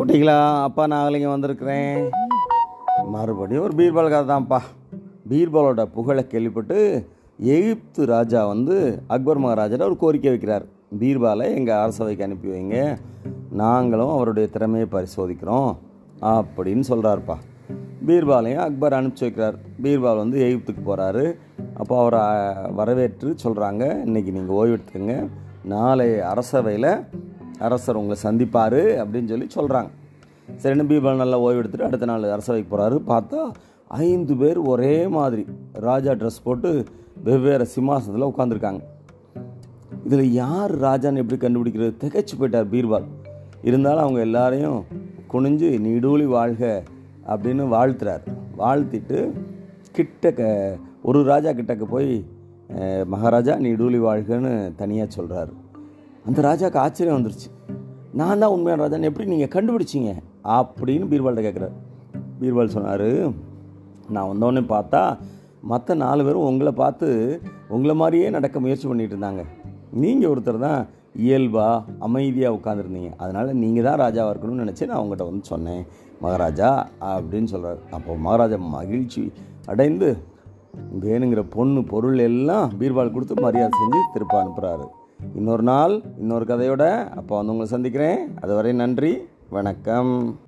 குட்டிங்களா அப்பா நாகலிங்க வந்திருக்கிறேன். மறுபடியும் ஒரு பீர்பால் கதை தான்ப்பா பீர்பாலோட புகழை கேள்விப்பட்டு எகிப்து ராஜா வந்து அக்பர் மகாராஜாட்ட ஒரு கோரிக்கை வைக்கிறார். பீர்பாலை எங்கள் அரசவைக்கு அனுப்பி வைங்க. நாங்களும் அவருடைய திறமையை பரிசோதிக்கிறோம் அப்படின்னு சொல்கிறாருப்பா பீர்பாலையும் அக்பர் அனுப்பிச்சி வைக்கிறார். பீர்பால் வந்து எகிப்துக்கு போகிறாரு அப்போ அவரை வரவேற்று சொல்கிறாங்க இன்றைக்கி நீங்கள் ஓய்வெடுத்துக்கங்க. நாளை அரசவையில் அரசர் உங்களை சந்திப்பார் அப்படின்னு சொல்லி சொல்கிறாங்க சரின்னு பீர்பால் நல்லா ஓய்வு எடுத்துட்டு அடுத்த நாள் அரசவைக்கு போகிறாரு பார்த்தா ஐந்து பேர் ஒரே மாதிரி ராஜா ட்ரெஸ் போட்டு வெவ்வேறு சிம்மாசனத்தில் உட்காந்துருக்காங்க இதில் யார் ராஜான்னு எப்படி கண்டுபிடிக்கிறது? திகைச்சு போயிட்டார் பீர்பால். இருந்தாலும் அவங்க எல்லாரையும் குனிஞ்சு நீடூழி வாழ்க அப்படின்னு வாழ்த்துறார். வாழ்த்திட்டு கிட்டக்க ஒரு ராஜா கிட்டக்க போய் மகாராஜா நீடூழி வாழ்கன்னு தனியாக சொல்கிறாரு அந்த ராஜாவுக்கு ஆச்சரியம் வந்துருச்சு. நான் தான் உண்மையான ராஜான்னு எப்படி நீங்கள் கண்டுபிடிச்சிங்க? அப்படின்னு பீர்பால்கிட்ட கேட்குறாரு பீர்பால் சொன்னார் நான் வந்தோடனே பார்த்தா மற்ற நாலு பேரும் உங்களை பார்த்து உங்களை மாதிரியே நடக்க முயற்சி பண்ணிட்டு இருந்தாங்க. நீங்கள் ஒருத்தர் தான் இயல்பாக அமைதியாக உட்காந்துருந்தீங்க அதனால் நீங்கள் தான் ராஜாவாக இருக்கணும்னு நினச்சி நான் உங்கள்கிட்ட வந்து சொன்னேன். மகாராஜா அப்படின்னு சொல்கிறார் அப்போ மகாராஜா மகிழ்ச்சி அடைந்து வேணுங்கிற பொண்ணு பொருள் எல்லாம் பீர்பால் கொடுத்து மரியாதை செஞ்சு திருப்ப அனுப்புகிறாரு இன்னொரு நாள் இன்னொரு கதையோட அப்போ வந்து உங்களை சந்திக்கிறேன். அதுவரை நன்றி வணக்கம்.